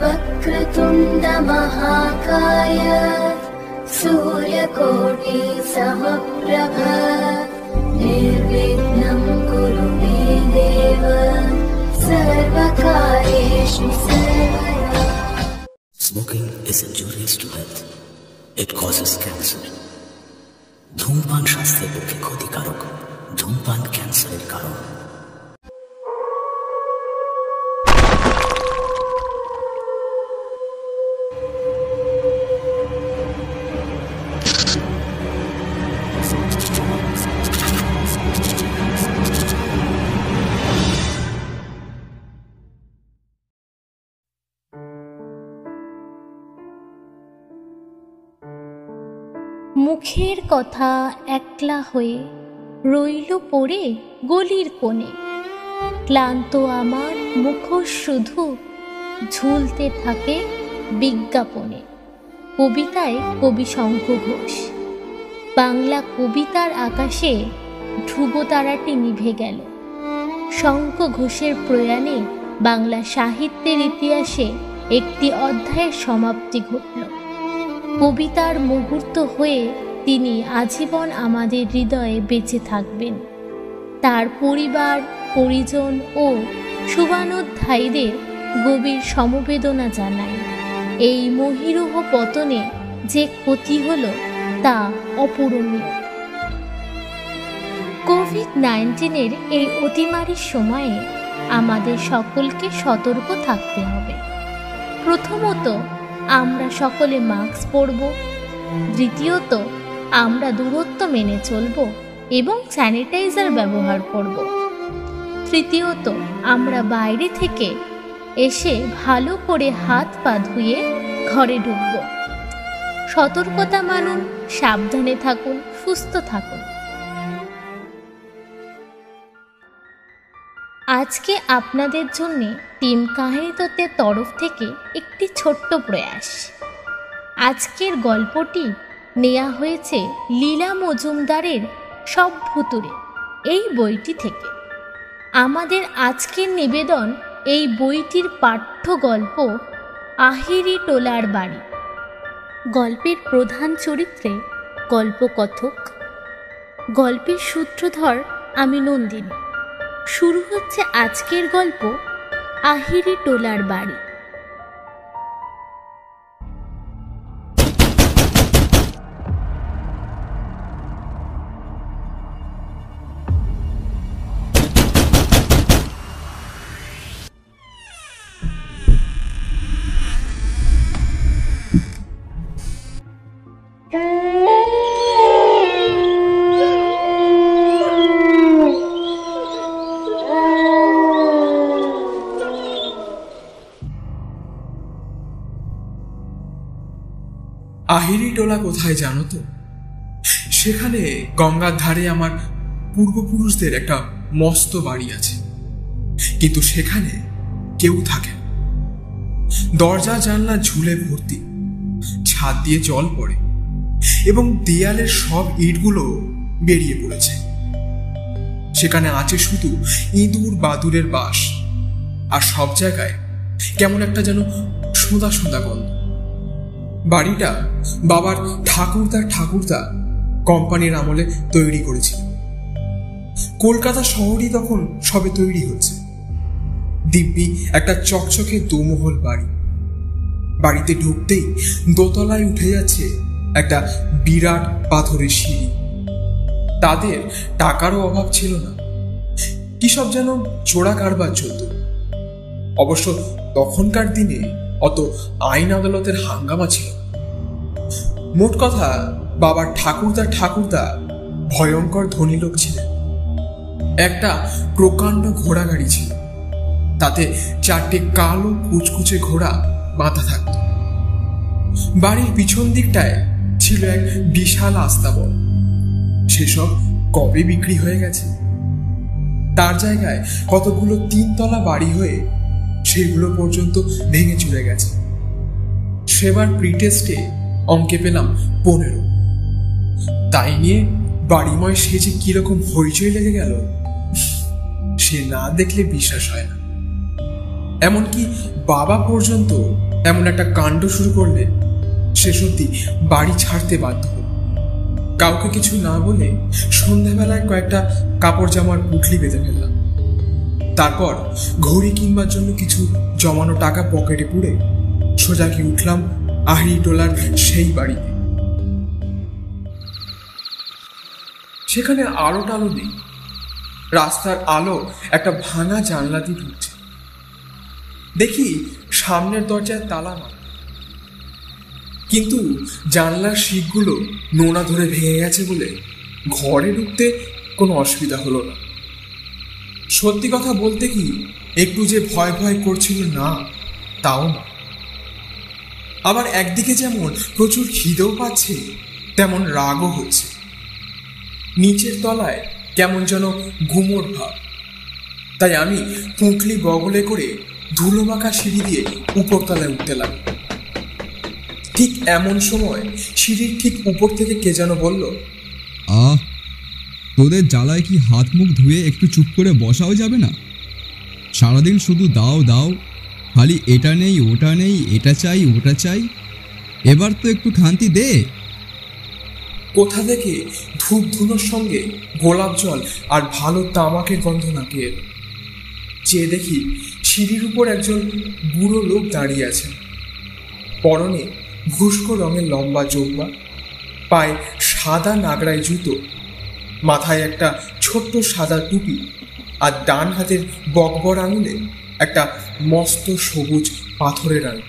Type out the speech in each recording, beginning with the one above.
वक्रतुंड महाकाय सूर्यकोटि समप्रभ निर्विघ्न कुरु मे देव सर्वकारेषु Smoking is injurious to health. It causes cancer. धूमपान स्वास्थ्य रोग के खोतिकारक धूमपान कैंसर का মুখের কথা একলা হয়ে রইল পড়ে গলির কোণে। ক্লান্ত আমার মুখোশ শুধু ঝুলতে থাকে বিজ্ঞাপনে। কবিতায় কবি শঙ্খ ঘোষ। বাংলা কবিতার আকাশে ধ্রুব তারাটি নিভে গেল। শঙ্খ ঘোষের প্রয়াণে বাংলা সাহিত্যের ইতিহাসে একটি অধ্যায়ের সমাপ্তি ঘটল। কবিতার মুহূর্ত হয়ে তিনি আজীবন আমাদের হৃদয়ে বেঁচে থাকবেন। তার পরিবার, পরিজন ও শুভানুধ্যায়ীদের গভীর সমবেদনা জানায় এই মহিরুহ পতনে যে ক্ষতি হলো, তা অপূরণীয়। কোভিড নাইন্টিনের এই অতিমারির সময়ে আমাদের সকলকে সতর্ক থাকতে হবে। প্রথমত, আমরা সকলে মাস্ক পরব। দ্বিতীয়ত আমরা দূরত্ব মেনে চলব এবং স্যানিটাইজার ব্যবহার করব। তৃতীয়ত, আমরা বাইরে থেকে এসে ভালো করে হাত পা ধুয়ে ঘরে ঢুকব। সতর্কতা মানুন, সাবধানে থাকুন, সুস্থ থাকুন। আজকে আপনাদের জন্য টিম কাহিনী তত্ত্বের তরফ থেকে একটি ছোট্ট প্রয়াস। আজকের গল্পটি নেওয়া হয়েছে লীলা মজুমদারের সব ভুতুরে এই বইটি থেকে। আমাদের আজকের নিবেদন এই বইটির পাঠ্য গল্প আহিরি টোলার বাড়ি। গল্পের প্রধান চরিত্রে গল্পকথক। গল্পের সূত্রধর আমি নন্দিনী। শুরু হচ্ছে আজকের গল্প, আহিরি টোলার বাড়ি। আহিরি টোলা কোথায় জানো তো? সেখানে গঙ্গার ধারে আমার পূর্বপুরুষদের একটা মস্ত বাড়ি আছে। কিন্তু সেখানে কেউ থাকে। দরজা, জানলা, ঝুলে ভর্তি। ছাদ দিয়ে জল পড়ে। এবং দেয়ালের সব ইটগুলো বেরিয়ে পড়েছে। সেখানে আছে শুধু ইঁদুর বাদুরের বাস। আর সব জায়গায় কেমন একটা যেন সোঁদা সোঁদা গন্ধ। বাড়িটা বাবার ঠাকুরদা ঠাকুরদা কোম্পানির আমলে তৈরি করেছিল। কলকাতা শহরই তখন সবে তৈরি হচ্ছে। দিব্যি একটা চকচকে দুমহল বাড়ি। বাড়িতে ঢুকতেই দোতলায় উঠে যাচ্ছে একটা বিরাট পাথরের সিঁড়ি। তাদের টাকারও অভাব ছিল না। কি সব যেন চোরা কারবার চলত। অবশ্য তখনকার দিনে অত আইন আদালতের হাঙ্গামা ছিল। মোট কথা, বাবার ঠাকুরদা ঠাকুরদা ভয়ঙ্কর ধনী লোক ছিলেন। একটা প্রকাণ্ড ঘোড়া গাড়ি ছিল। তাতে চারটে কালো কুচকুচে ঘোড়া বাঁধা থাকত। বাড়ির পিছন দিকটায় ছিল এক বিশাল আস্তাবল। সেসব কবে বিক্রি হয়ে গেছে? তার জায়গায় কতগুলো তিনতলা বাড়ি হয়ে সেগুলো পর্যন্ত ভেঙে চলে গেছে। সেবার প্রিটেস্টে অঙ্কে পেলাম পনেরো। তাই নিয়ে বাড়িময় সে যে কীরকম হইচই লেগে গেল, সে না দেখলে বিশ্বাস হয় না। এমনকি বাবা পর্যন্ত এমন একটা কাণ্ড শুরু করলে সে সত্যি বাড়ি ছাড়তে বাধ্য কাউকে কিছু না বলে সন্ধ্যাবেলায় কয়েকটা কাপড় জামার পুটলি বেঁধে ফেললাম। তারপর ঘড়ি কিনবার জন্য কিছু জমানো টাকা পকেটে পুড়ে সোজা কি উঠলাম আহরি টোলার সেই বাড়িতে সেখানে আলো টালো নেই। রাস্তার আলো একটা ভাঙা জানলা দিয়ে ঢুকছে। দেখি সামনের দরজায় তালা মারা। কিন্তু জানলার শিখগুলো নোনা ধরে ভেঙে গেছে বলে ঘরে ঢুকতে কোনো অসুবিধা হলো না। সত্যি কথা বলতে কি, একটু যে ভয় ভয় করছিল না, তাও না। আবার একদিকে যেমন প্রচুর খিদেও পাচ্ছে, তেমন রাগও হচ্ছে। নিচের তলায় কেমন যেন ঘুমোর ভাব। তাই আমি পুঁকলি বগলে করে ধুলো মাখা সিঁড়ি দিয়ে উপরতলায় উঠতে লাগলাম। ঠিক এমন সময় সিঁড়ির ঠিক উপর থেকে কে যেন বলল আহ তোদের জ্বালায় কি হাত মুখ ধুয়ে একটু চুপ করে বসাও যাবে না? সারাদিন শুধু দাও দাও খালি এটা নেই, ওটা নেই, এটা চাই, ওটা চাই। এবার তো একটু খান্তি দে। কোথা থেকে ধূপ ধুনোর সঙ্গে গোলাপ জল আর ভালো তামাকের গন্ধ নাকে এলো? চেয়ে দেখি সিঁড়ির উপর একজন বুড়ো লোক দাঁড়িয়ে আছেন পরনে ঘুস্কো রঙের লম্বা জৌবা পায়ে সাদা নাগরাই জুতো, মাথায় একটা ছোট্ট সাদা টুপি আর ডান হাতের বকবর আঙুলে একটা মস্ত সবুজ পাথরের আঙুল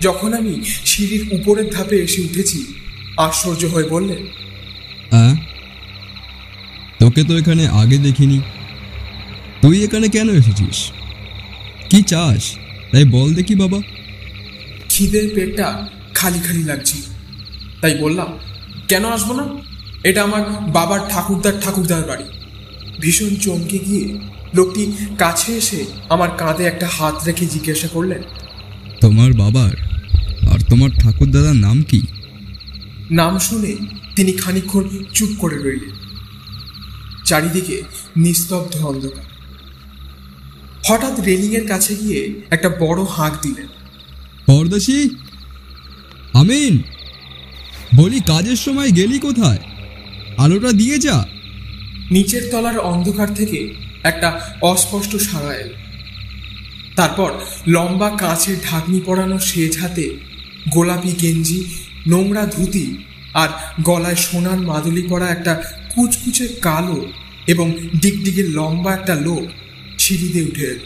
যখন আমি সিঁড়ির উপরের ধাপে এসে উঠেছি আশ্চর্য হয়ে বললেন হ্যাঁ? তোকে তো এখানে আগে দেখিনি। তুই এখানে কেন এসেছিস? কি চাস? তাই বল দেখি বাবা। খিদের পেটটা খালি খালি লাগছে। তাই বললাম কেন আসব না? এটা আমার বাবার ঠাকুরদার ঠাকুরদার বাড়ি। ভীষণ চমকে গিয়ে লোকটি কাছে এসে আমার কাঁধে একটা হাত রেখে জিজ্ঞাসা করলেন তোমার বাবার আর তোমার ঠাকুর দাদার নাম কি? নাম শুনে তিনি খানিকক্ষণ চুপ করে রইলেন। চারিদিকে নিস্তব্ধ অন্ধকার। হঠাৎ রেলিংয়ের কাছে গিয়ে একটা বড় হাঁক দিলেন। পরদাসী আমিন বলি কাজের সময় গেলি কোথায়? আলোটা দিয়ে যা। নিচের তলার অন্ধকার থেকে একটা অস্পষ্ট সাড়া এল। তারপর লম্বা কাঁচের ঢাকনি পরানো সেজ হাতে গোলাপি গেঞ্জি নোংরা ধুতি আর গলায় সোনার মাদুলি পরা একটা কুচকুচে কালো এবং ডিগডিগের লম্বা একটা লোক সিঁড়িতে উঠে এল।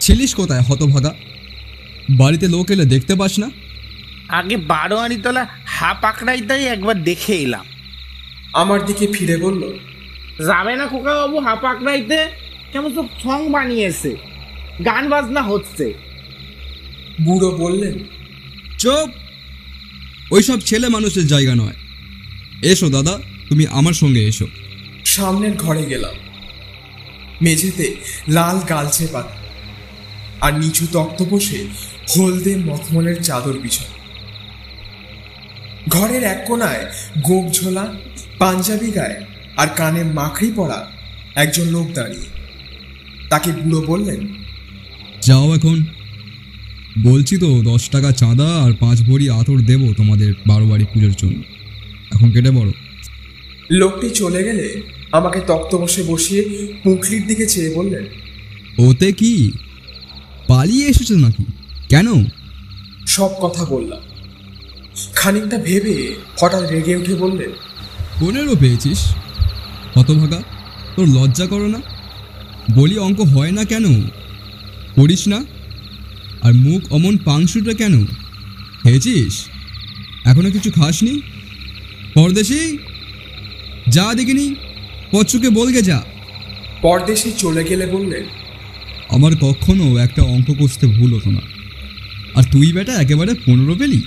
ছিলিস কোথায় হতভাগা? বাড়িতে লোক এলে দেখতে পাস না? আগে বারোয়ারিতলা হা পাকড়াইটাই একবার দেখে এলাম। আমার দিকে ফিরে বলল যাবে না খোকাবাবু হা পাকড়াইতে কেমন সব সং বানিয়েছে গান বাজনা হচ্ছে। বুড়ো বললেন চুপ! ওইসব ছেলে মানুষের জায়গা নয়। এসো দাদা তুমি আমার সঙ্গে এসো। সামনের ঘরে গেলাম। মেঝেতে লাল গালছে পাতা আর নিচু তক্ত বসে হলদে মখমলের চাদর বিছানো। ঘরের এক কোনায় গোপ ঝোলা পাঞ্জাবি গায়ে আর কানে মাখড়ি পরা একজন লোক দাঁড়িয়ে। তাকে বুড়ো বললেন যাও এখন। বলছি তো দশ টাকা চাঁদা আর পাঁচ ভরি আতর দেবো তোমাদের বারো বাড়ি পুজোর জন্য। এখন কেটে বড় লোকটি চলে গেলে আমাকে তক্ত বসে বসিয়ে পুঁকলির দিকে চেয়ে বললেন ওতে কি? পালিয়ে এসেছ নাকি? কেন? সব কথা বললাম। খানিকটা ভেবে হঠাৎ রেগে উঠে বললেন পনেরো পেয়েছিস? হতভাগা তোর লজ্জা করো না। বলি অঙ্ক হয় না কেন? করিস না? আর মুখ অমন পাংশুটা কেন? খেয়েছিস? এখনও কিছু খাসনি? পরদেশি? যা দেখিনি পচ্চুকে বলগে যা। পরদেশি চলে গেলে বললেন আমার কখনো একটা অঙ্ক কষতে ভুল হতো না। আর তুই বেটা একেবারে পনেরো পেলি।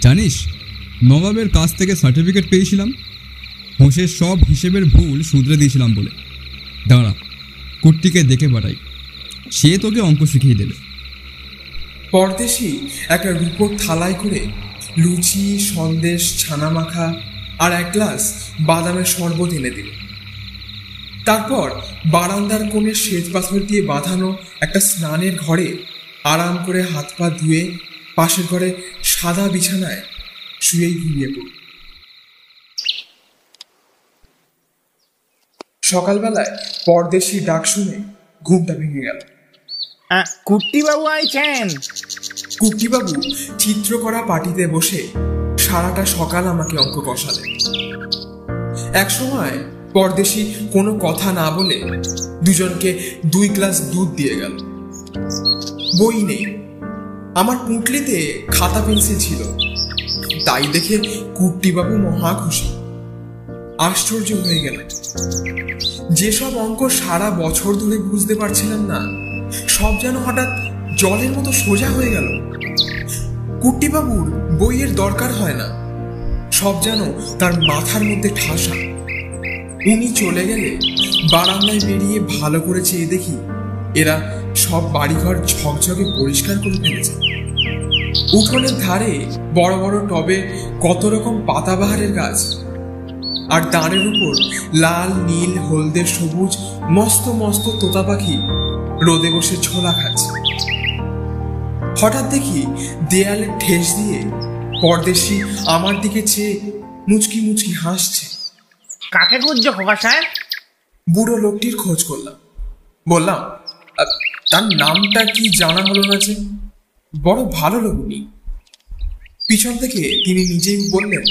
জানিস নবাবের কাছ থেকে সার্টিফিকেট পেয়েছিলাম হোসের সব হিসেবের ভুল শুধরে দিয়েছিলাম বলে। দাঁড়া, কুট্টিকে দেখে পাঠাই। সে তোকে অঙ্ক শিখিয়ে দেবে। পরদেশি একটা রূপোর থালায় করে লুচি, সন্দেশ ছানা মাখা আর এক গ্লাস বাদামের শরবত এনে দিল। তারপর বারান্দার কোণে শ্বেত পাথর দিয়ে বাঁধানো একটা স্নানের ঘরে আরাম করে হাত পা ধুয়ে পাশের ঘরে সাদা বিছানায় শুয়েই ঘুমিয়ে পড়ি। সকালবেলায় পরদেশি ডাক শুনে ঘুমটা ভেঙে গেল। কুট্টি বাবু আইছেন? কুট্টিবাবু চিত্র করা পাটিতে বসে সারাটা সকাল আমাকে অঙ্ক কষালেন এক সময় পরদেশি কোনো কথা না বলে দুজনকে দুই গ্লাস দুধ দিয়ে গেল। বই নেই। আমার পুঁটলিতে খাতা পেন্সিল ছিল। তাই দেখে কুট্টিবাবু মহা খুশি। আশ্চর্য হয়ে গেল যেসব অঙ্ক সারা বছর ধরে বুঝতে পারছিলাম না, সব যেন হঠাৎ জলের মতো সোজা হয়ে গেল। কুট্টিবাবুর বইয়ের দরকার হয় না, সব যেন তার মাথার মধ্যে ঠাসা। উনি চলে গেলে বারান্দায় বেরিয়ে ভালো করে চেয়ে দেখি, এরা সব বাড়িঘর ঝকঝকে পরিষ্কার করে ফেলেছে। উঠোনের ধারে বড় বড় টবে কত রকম পাতাবাহারের গাছ। আর দাঁড়ের উপর লাল নীল হলদে সবুজ মস্ত মস্ত তোতা পাখি রোদে বসে ছোলা খাচ্ছে। হঠাৎ দেখি দেয়ালে ঠেস দিয়ে পরদেশি আমার দিকে চেয়ে মুচকি মুচকি হাসছে। কাকে খুঁজছো খোকা সাহেব? বুড়ো লোকটির খোঁজ করলাম। বললাম তার নামটা কি জানা হলো না যে? বড় ভালো লোক উনি পিছন থেকে তিনি নিজেই বললেন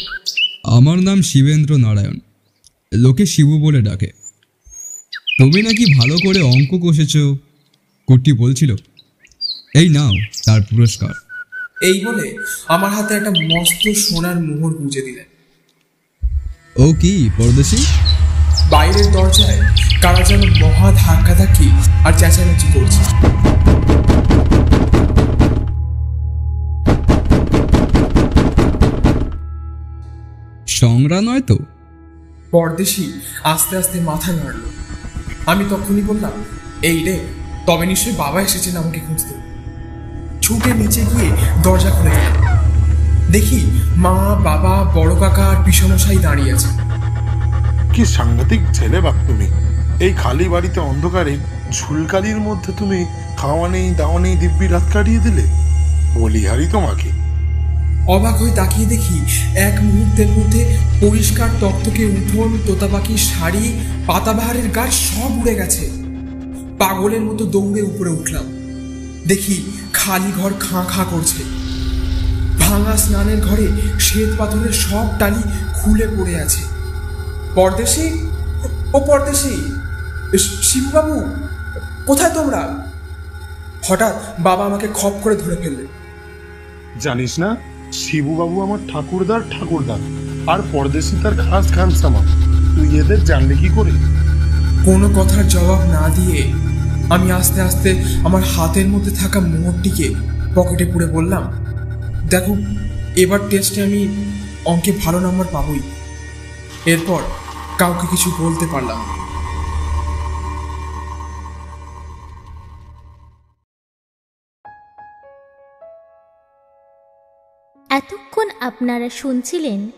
আমার নাম শিবেন্দ্র নারায়ণ। লোকে শিবু বলে ডাকে। তুমি নাকি ভালো করে অঙ্ক কষেছ? কুট্টি বলছিল এই নাও তার পুরস্কার। এই বলে আমার হাতে একটা মস্ত সোনার মোহর গুঁজে দিলেন। ও কি পরদেশি? বাইরের দরজায় কারা যেন মহা ধাক্কাধাক্কি আর চেঁচামেচি করছে। সংরা নয় তো? পরদেশি আস্তে আস্তে মাথা নাড়ল। আমি তখনই বললাম এই রে তবে নিশ্চয়ই বাবা এসেছেন আমাকে খুঁজতে। ছুটে নিচে গিয়ে দরজা খুলে গেল দেখি মা বাবা বড় কাকা আর পিসমশাই দাঁড়িয়ে আছে। কি সাংঘাতিক ছেলে বাপ তুমি। এই খালি বাড়িতে অন্ধকারে ঝুলকালির মধ্যে তুমি খাওয়া নেই দাওয়া নেই দিব্যি রাত কাটিয়ে দিলে। বলিহারি তোমাকে। অবাক হয়ে তাকিয়ে দেখি এক মুহূর্তের মধ্যে পরিষ্কার তক্তকে উঠোন তোতা পাখির শাড়ি, পাতাবাহারের গাছ সব উড়ে গেছে। পাগলের মতো দৌড়ে উপরে উঠলাম। দেখি খালি ঘর খাঁ খাঁ করছে। ভাঙা স্নানের ঘরে শ্বেত পাথরের সব টালি খুলে পড়ে আছে। পরদেশি? ও পরদেশি? শিববাবু, কোথায় তোমরা? হঠাৎ বাবা আমাকে খপ করে ধরে ফেললেন। জানিস না শিবুবাবু আমার ঠাকুরদার ঠাকুরদার, আর পরদেশি তার খাস খানসামা। তুই এদের জানলে কি করে? কোনো কথার জবাব না দিয়ে আমি আস্তে আস্তে আমার হাতের মধ্যে থাকা মোহরটিকে পকেটে পুরে বললাম, দেখো, এবার টেস্টে আমি অঙ্কে ভালো নম্বর পাবই। এরপর কাউকে কিছু বলতে পারলাম না। আপনারা শুনছিলেন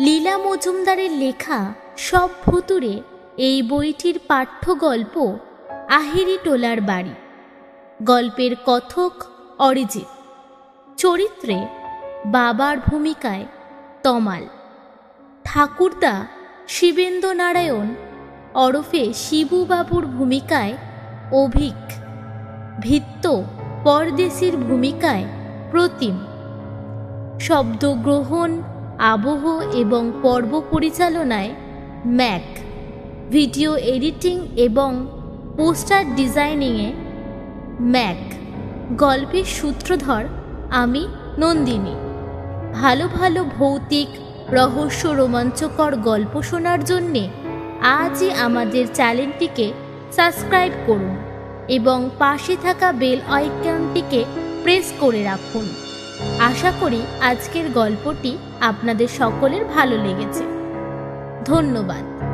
লীলা মজুমদারের লেখা সব ভুতুরে এই বইটির পাঠ্য গল্প আহিরি টোলার বাড়ি। গল্পের কথক অরিজিৎ। চরিত্রে বাবার ভূমিকায় তমাল। ঠাকুরদা শিবেন্দ্র নারায়ণ অরফে শিবুবাবুর ভূমিকায় অভিক। ভিত্ত পরদেশির ভূমিকায় প্রতিম। শব্দগ্রহণ, আবহ এবং পর্ব পরিচালনায় ম্যাক। ভিডিও এডিটিং এবং পোস্টার ডিজাইনিংয়ে ম্যাক। গল্পের সূত্রধর আমি নন্দিনী। ভালো ভালো ভৌতিক, রহস্য রোমাঞ্চকর গল্প শোনার জন্যে আজই আমাদের চ্যানেলটিকে সাবস্ক্রাইব করুন এবং পাশে থাকা বেল আইকনটিকে প্রেস করে রাখুন। আশা করি আজকের গল্পটি আপনাদের সকলের ভালো লেগেছে। ধন্যবাদ।